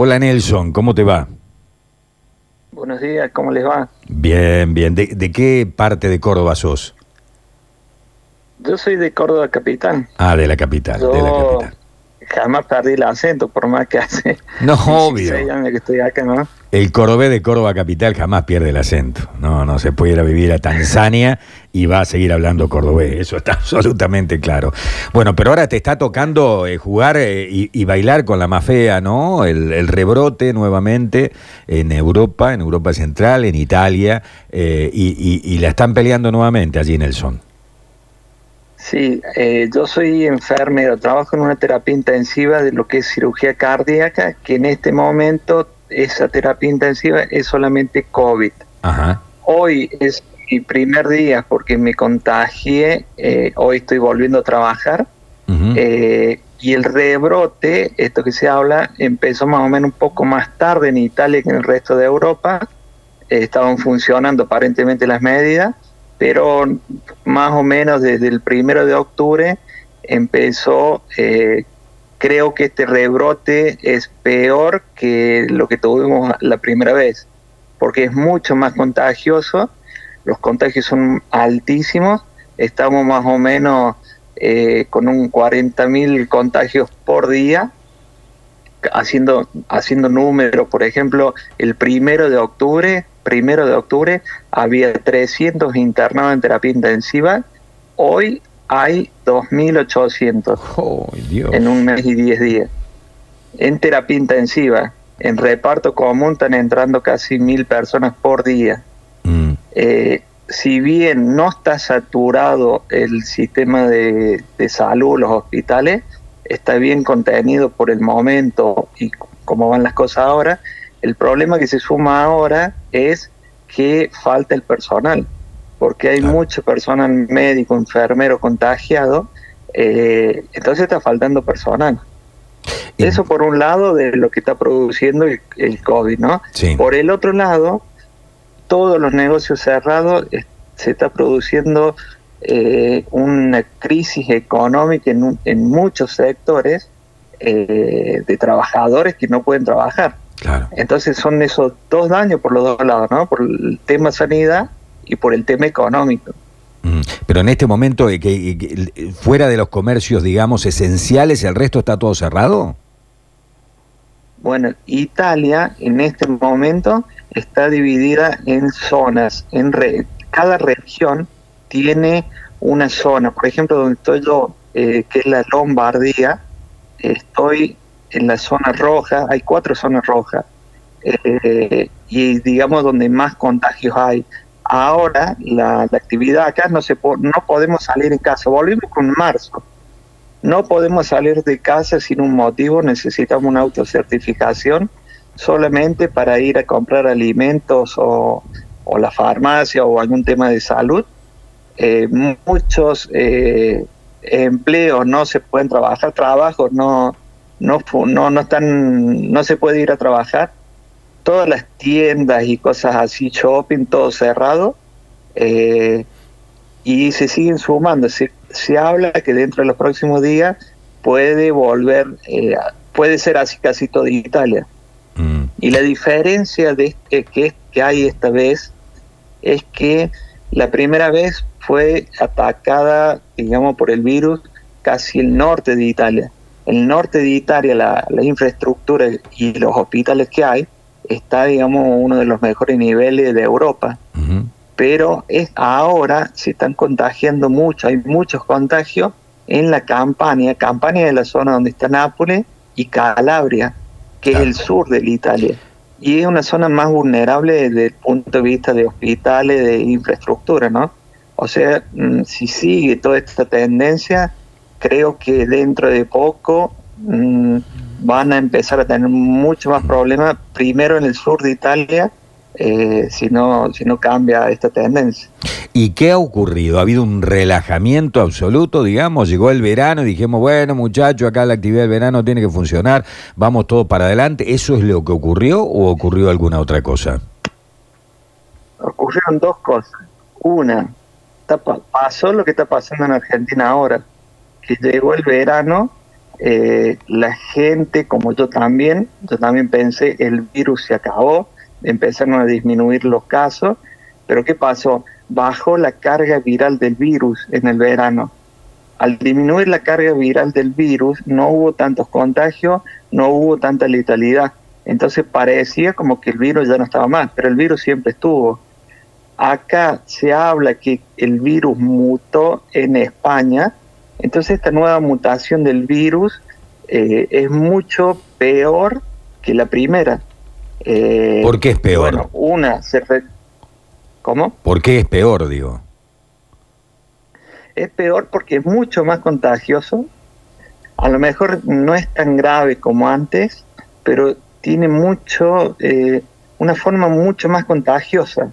Hola Nelson, ¿cómo te va? Buenos días, ¿cómo les va? Bien, bien. ¿De, de qué parte de Córdoba sos? Yo soy de Córdoba Capital. Ah, de la capital, de la capital. Jamás perdí el acento, por más que hace No, 16 obvio. que estoy acá, ¿no? El cordobés de Córdoba capital jamás pierde el acento. No, no se puede ir a vivir a Tanzania y va a seguir hablando cordobés. Eso está absolutamente claro. Bueno, pero ahora te está tocando eh, jugar eh, y, y bailar con la mafia, ¿no? El, el rebrote nuevamente en Europa, en Europa Central, en Italia, eh, y, y- y la están peleando nuevamente allí en el son. Sí, eh, yo soy enfermero, trabajo en una terapia intensiva de lo que es cirugía cardíaca, que en este momento esa terapia intensiva es solamente COVID. Ajá. Hoy es mi primer día porque me contagié, eh, hoy estoy volviendo a trabajar. Eh, y el rebrote, esto que se habla, empezó más o menos un poco más tarde en Italia que en el resto de Europa. Eh, estaban funcionando aparentemente las medidas, pero más o menos desde el primero de octubre empezó, eh, creo que este rebrote es peor que lo que tuvimos la primera vez, porque es mucho más contagioso, los contagios son altísimos, estamos más o menos eh, con un 40.000 contagios por día, haciendo, haciendo números, por ejemplo, el primero de octubre, primero de octubre había 300 internados en terapia intensiva, hoy hay 2.800 ¡Ay, Dios! en un mes y 10 días. En terapia intensiva, en reparto común están entrando casi mil personas por día. Mm, Eh, si bien no está saturado el sistema de, de salud, los hospitales, está bien contenido por el momento y cómo van las cosas ahora, el problema que se suma ahora es que falta el personal, porque hay Claro. mucho personal médico, enfermero contagiado, eh, entonces está faltando personal. y- Eso por un lado de lo que está produciendo el, el COVID, ¿no? Sí. Por el otro lado, todos los negocios cerrados eh, se está produciendo eh, una crisis económica en, un- en muchos sectores eh, de trabajadores que no pueden trabajar. Claro. Entonces son esos dos daños por los dos lados, ¿no? Por el tema sanidad y por el tema económico. Mm, Pero en este momento, eh, que- fuera de los comercios, digamos, esenciales, ¿el resto está todo cerrado? Bueno, Italia en este momento está dividida en zonas. En re- cada región tiene una zona. Por ejemplo, donde estoy yo, eh, que es la Lombardía, estoy en la zona roja. Hay cuatro zonas rojas. eh, y digamos donde más contagios hay. Ahora la, actividad acá no se no podemos salir en casa. Volvimos con marzo. No podemos salir de casa sin un motivo, necesitamos una autocertificación solamente para ir a comprar alimentos o, o la farmacia o algún tema de salud. Eh, muchos eh, empleos no se pueden trabajar, trabajos no, no, no, no, están, no se puede ir a trabajar. Todas las tiendas y cosas así, shopping, todo cerrado. Eh, y se siguen sumando. Se, se habla que dentro de los próximos días puede volver, eh, puede ser así casi toda Italia. Mm, Y la diferencia de este- que, que hay esta vez es que la primera vez fue atacada, digamos, por el virus casi el norte de Italia. El norte de Italia, la, la infraestructura y los hospitales que hay, está, digamos, uno de los mejores niveles de Europa pero es, ahora se están contagiando mucho, hay muchos contagios en la Campania, Campania es la zona donde está Nápoles y Calabria, que Claro. es el sur de Italia. Y es una zona más vulnerable desde el punto de vista de hospitales, de infraestructura, ¿no? O sea, mm, si sigue toda esta tendencia, creo que dentro de poco mm, van a empezar a tener mucho más problemas, primero en el sur de Italia, eh, si, no, si no cambia esta tendencia. ¿Y qué ha ocurrido? ¿Ha habido un relajamiento absoluto, digamos? Llegó el verano y dijimos, bueno, muchachos, acá la actividad del verano tiene que funcionar, vamos todos para adelante. ¿Eso es lo que ocurrió o ocurrió alguna otra cosa? Ocurrieron dos cosas. Una, pasó lo que está pasando en Argentina ahora, que llegó el verano eh, la gente, como yo también, yo también pensé, el virus se acabó, empezaron a disminuir los casos, pero ¿qué pasó? Bajó la carga viral del virus en el verano. Al disminuir la carga viral del virus, no hubo tantos contagios, no hubo tanta letalidad. Entonces parecía como que el virus ya no estaba más, pero el virus siempre estuvo. Acá se habla que el virus mutó en España, entonces esta nueva mutación del virus eh, es mucho peor que la primera. Eh, ¿Por qué es peor? Bueno, una se ¿Cómo? ¿Por qué es peor, digo? Es peor porque es mucho más contagioso. A lo mejor no es tan grave como antes, pero tiene mucho, eh, una forma mucho más contagiosa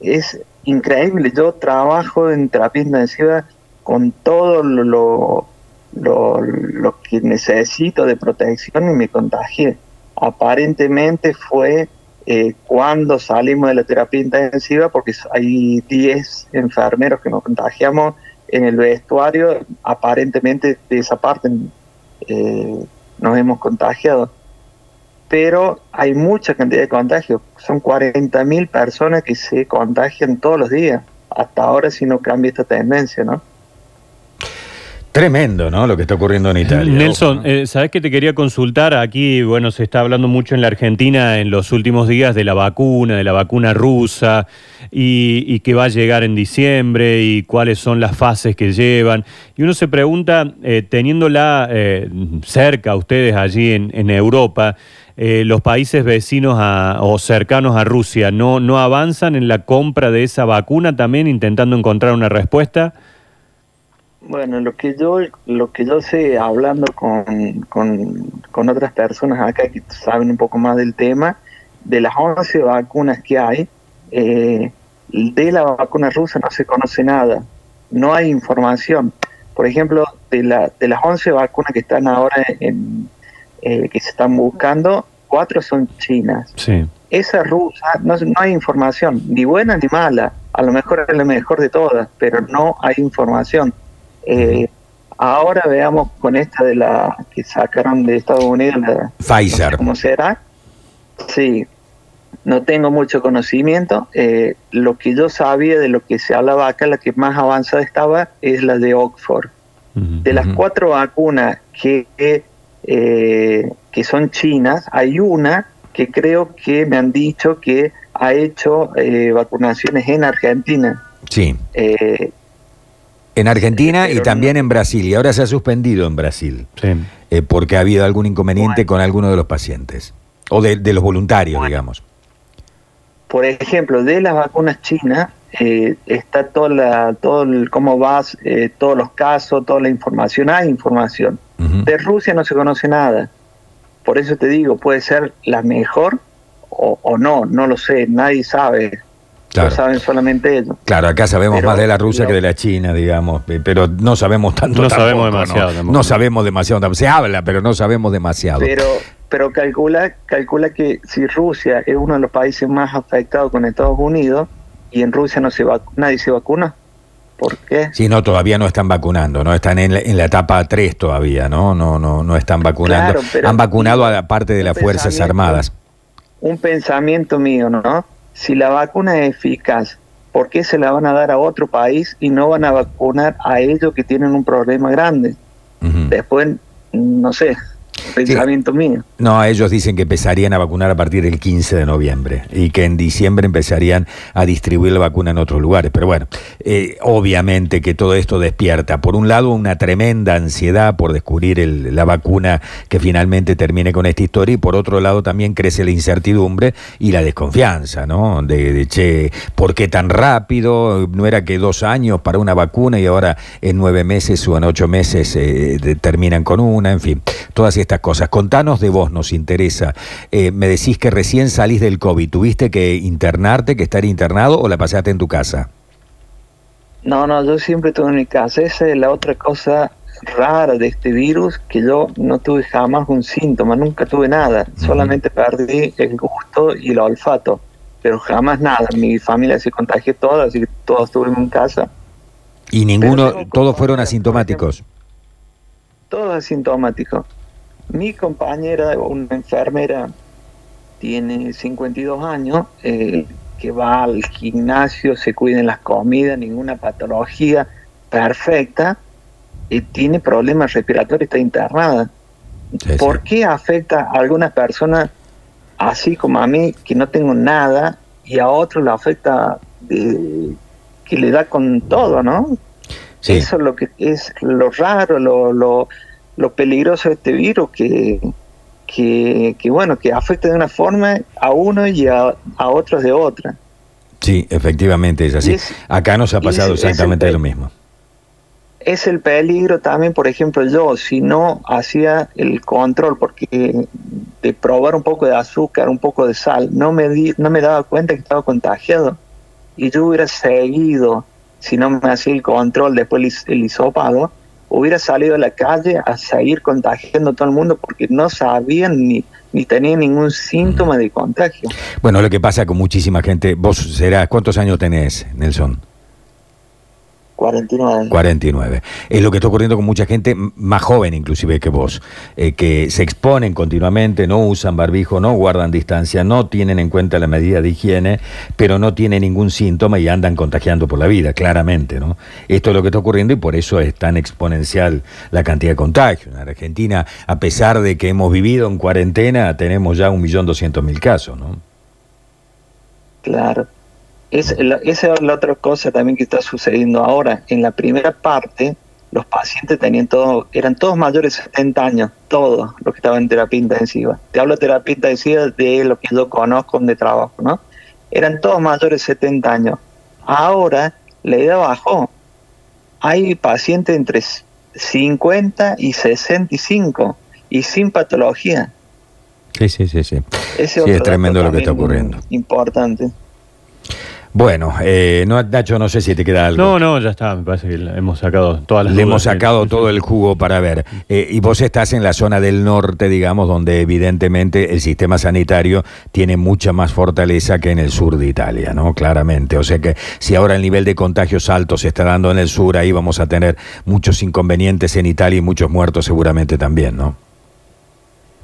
es increíble. Yo trabajo en terapia intensiva con todo lo, lo, lo, que necesito de protección y me contagié. Aparentemente fue eh, cuando salimos de la terapia intensiva, porque hay 10 enfermeros que nos contagiamos en el vestuario, aparentemente de esa parte eh, nos hemos contagiado pero hay mucha cantidad de contagios. Son 40.000 personas que se contagian todos los días. Hasta ahora si no cambia esta tendencia, ¿no? Tremendo, ¿no? Lo que está ocurriendo en Italia. Nelson, eh, ¿sabes que te quería consultar? Aquí, bueno, se está hablando mucho en la Argentina en los últimos días de la vacuna, de la vacuna rusa, y, que va a llegar en diciembre, y cuáles son las fases que llevan. Y uno se pregunta, eh, teniéndola eh, cerca ustedes allí en, en Europa, eh, los países vecinos o cercanos a Rusia no, no avanzan en la compra de esa vacuna también intentando encontrar una respuesta? Bueno, lo que yo lo que yo sé hablando con, con, otras personas acá que saben un poco más del tema, de las 11 vacunas que hay, eh, de la vacuna rusa no se conoce nada, no hay información. Por ejemplo, de, la, de las 11 vacunas que están ahora en, eh, que se están buscando, cuatro son chinas. Sí. Esa rusa, no, hay información, ni buena ni mala. A lo mejor es la mejor de todas, pero no hay información. Eh, ahora veamos con esta de la que sacaron de Estados Unidos, la, Pfizer. ¿Cómo será? Sí, no tengo mucho conocimiento. Eh, lo que yo sabía de lo que se hablaba acá, la que más avanzada estaba, es la de Oxford. De las cuatro vacunas que eh, que son chinas, hay una que creo que me han dicho que ha hecho eh, vacunaciones en Argentina. Sí. Eh, en Argentina y también en Brasil, y ahora se ha suspendido en Brasil, sí. porque ha habido algún inconveniente con alguno de los pacientes, o de, los voluntarios, digamos. Por ejemplo, de las vacunas chinas, está toda la, todo el, cómo vas, todos los casos, toda la información, hay información. De Rusia no se conoce nada. Por eso te digo, puede ser la mejor o, no, no lo sé, nadie sabe. Lo saben solamente ellos. Claro, acá sabemos más de la Rusia que de la China, digamos, pero no sabemos tanto. No sabemos demasiado. No, sabemos demasiado. Se habla, pero no sabemos demasiado. Pero, pero calcula, calcula que si Rusia es uno de los países más afectados con Estados Unidos y en Rusia no se nadie se vacuna, ¿Por qué? Sí, no, todavía no están vacunando, no están en la, en la etapa 3 todavía, ¿no? No, no, no están vacunando. Han vacunado a la parte de las Fuerzas Armadas. Un pensamiento mío, ¿no? Si la vacuna es eficaz, ¿por qué se la van a dar a otro país y no van a vacunar a ellos que tienen un problema grande? Después, no sé, pensamiento mío. No, ellos dicen que empezarían a vacunar a partir del 15 de noviembre y que en diciembre empezarían a distribuir la vacuna en otros lugares. Pero bueno, eh, obviamente que todo esto despierta, por un lado, una tremenda ansiedad por descubrir la vacuna que finalmente termine con esta historia y por otro lado también crece la incertidumbre y la desconfianza, ¿no? De, che, ¿por qué tan rápido? No era que dos años para una vacuna y ahora en nueve meses o en ocho meses eh, terminan con una, en fin, todas estas cosas. Contanos de vos, nos interesa. Eh, me decís que recién salís del COVID. ¿Tuviste que internarte, que estar internado o la pasaste en tu casa? No, no, yo siempre estuve en mi casa. Esa es la otra cosa rara de este virus, que yo no tuve jamás un síntoma, nunca tuve nada. Solamente perdí el gusto y el olfato, pero jamás nada. Mi familia se contagió toda, así que todos estuvimos en casa. ¿Y ninguno, todos fueron asintomáticos? todos asintomáticos. Mi compañera, una enfermera, tiene 52 años, eh, que va al gimnasio, se cuida en las comidas, ninguna patología perfecta, y tiene problemas respiratorios, está internada. Sí, ¿Por qué afecta a algunas personas así como a mí, que no tengo nada, y a otros le afecta de- que le da con todo, ¿no? Sí. Eso es lo que es lo raro, lo, lo, lo peligroso de este virus, que, que, que, bueno, que afecta de una forma a uno y a, a otros de otra. Sí, efectivamente es así. Es- Acá nos ha pasado es- exactamente lo mismo. Es el peligro también, por ejemplo, yo, si no hacía el control, porque de probar un poco de azúcar, un poco de sal, no me, di, no me daba cuenta que estaba contagiado. Y yo hubiera seguido, si no me hacía el control, después el, el hisopado, hubiera salido a la calle a seguir contagiando a todo el mundo porque no sabían ni, ni tenían ningún síntoma de contagio. Bueno, lo que pasa con muchísima gente, vos serás, ¿cuántos años tenés, Nelson? 49. 49. Es lo que está ocurriendo con mucha gente más joven inclusive que vos, eh, que se exponen continuamente, no usan barbijo, no guardan distancia, no tienen en cuenta la medida de higiene, pero no tienen ningún síntoma y andan contagiando por la vida, claramente, ¿no? Esto es lo que está ocurriendo y por eso es tan exponencial la cantidad de contagios. En Argentina, a pesar de que hemos vivido en cuarentena, tenemos ya un millón doscientos mil casos, ¿no? Claro. Es, la- esa es la otra cosa también que está sucediendo ahora. En la primera parte, los pacientes tenían todo, eran todos mayores de 70 años, todos los que estaban en terapia intensiva. Te hablo de terapia intensiva de lo que yo conozco de trabajo, ¿no? Eran todos mayores de 70 años. Ahora la edad bajó. Hay pacientes entre 50 y 65 y sin patología. Sí, sí, sí, sí. Ese Sí, es tremendo lo que está ocurriendo. Importante. Bueno, eh, no, Nacho, no sé si te queda algo. No, no, ya está. Me parece que la- hemos sacado todas las Le hemos sacado todo el jugo para ver. Eh, y vos estás en la zona del norte, digamos, donde evidentemente el sistema sanitario tiene mucha más fortaleza que en el sur de Italia, ¿no? Claramente. O sea que si ahora el nivel de contagios alto se está dando en el sur, ahí vamos a tener muchos inconvenientes en Italia y muchos muertos seguramente también, ¿no?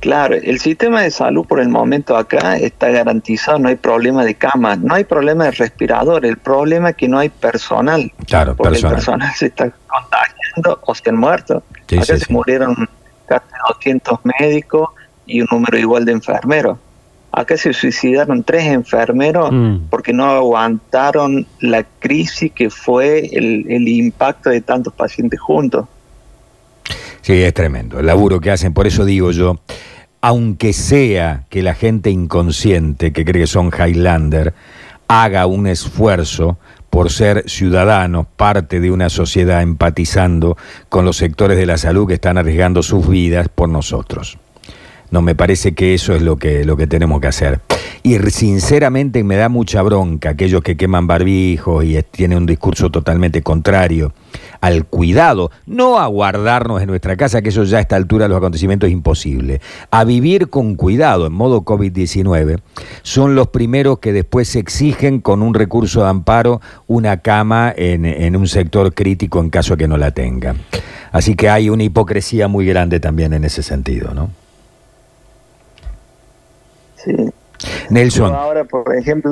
Claro, el sistema de salud por el momento acá está garantizado, no hay problema de cama, no hay problema de respirador, el problema es que no hay personal, Claro, porque personal. el personal se está contagiando o se han muerto. Sí, acá sí, se sí. murieron casi 200 médicos y un número igual de enfermeros. Acá se suicidaron tres enfermeros Mm. porque no aguantaron la crisis que fue el, el impacto de tantos pacientes juntos. Sí, es tremendo. El laburo que hacen, por eso digo yo, aunque sea que la gente inconsciente que cree que son Highlander haga un esfuerzo por ser ciudadanos, parte de una sociedad empatizando con los sectores de la salud que están arriesgando sus vidas por nosotros. No, me parece que eso es lo que, lo que tenemos que hacer. Y sinceramente me da mucha bronca aquellos que queman barbijos y tienen un discurso totalmente contrario al cuidado, no a guardarnos en nuestra casa, que eso ya a esta altura de los acontecimientos es imposible, a vivir con cuidado en modo COVID-19, son los primeros que después exigen con un recurso de amparo una cama en, un sector crítico en caso de que no la tenga. Así que hay una hipocresía muy grande también en ese sentido, ¿no? Sí. Nelson. Yo ahora, por ejemplo,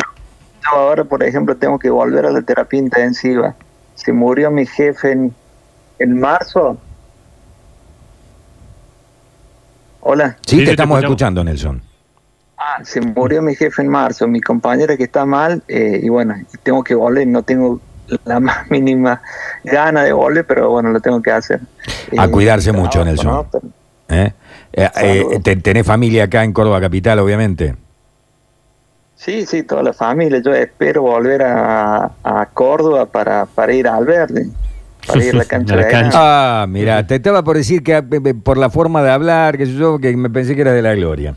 yo ahora, por ejemplo, tengo que volver a la terapia intensiva. Se murió mi jefe en, en marzo. Hola. Sí, Sí, te te estamos escuchamos. escuchando, Nelson. Ah, se murió mi jefe en marzo. Mi compañera que está mal, eh, y bueno, tengo que volver. No tengo la más mínima gana de volver, pero bueno, lo tengo que hacer. A Eh, cuidarse mucho, trabajo, Nelson. ¿no? Pero- ¿Eh? Eh, eh, te- ¿Tenés familia acá en Córdoba Capital, obviamente? Sí, sí, toda la familia. Yo espero volver a, a Córdoba para, para ir al verde, para ir a la cancha A la de cancha. Ah, mira, te estaba por decir que eh, eh, por la forma de hablar, que yo, que me pensé que era de la gloria.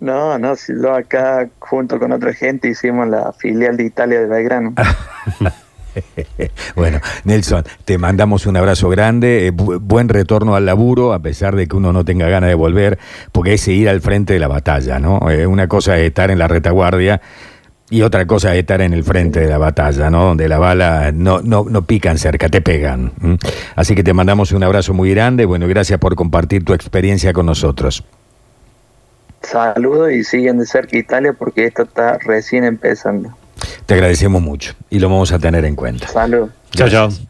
No, no, si yo acá junto con otra gente hicimos la filial de Italia de Belgrano. bueno, Nelson, te mandamos un abrazo grande, eh, bu- buen retorno al laburo, a pesar de que uno no tenga ganas de volver, porque es seguir al frente de la batalla, ¿no? Eh, una cosa es estar en la retaguardia, Y otra cosa es estar en el frente de la batalla, ¿no? Donde la bala no, no, no pican cerca, te pegan. Así que te mandamos un abrazo muy grande. Bueno, gracias por compartir tu experiencia con nosotros. Saludos y siguen de cerca Italia porque esto está recién empezando. Te agradecemos mucho y lo vamos a tener en cuenta. Salud. Chao, chao.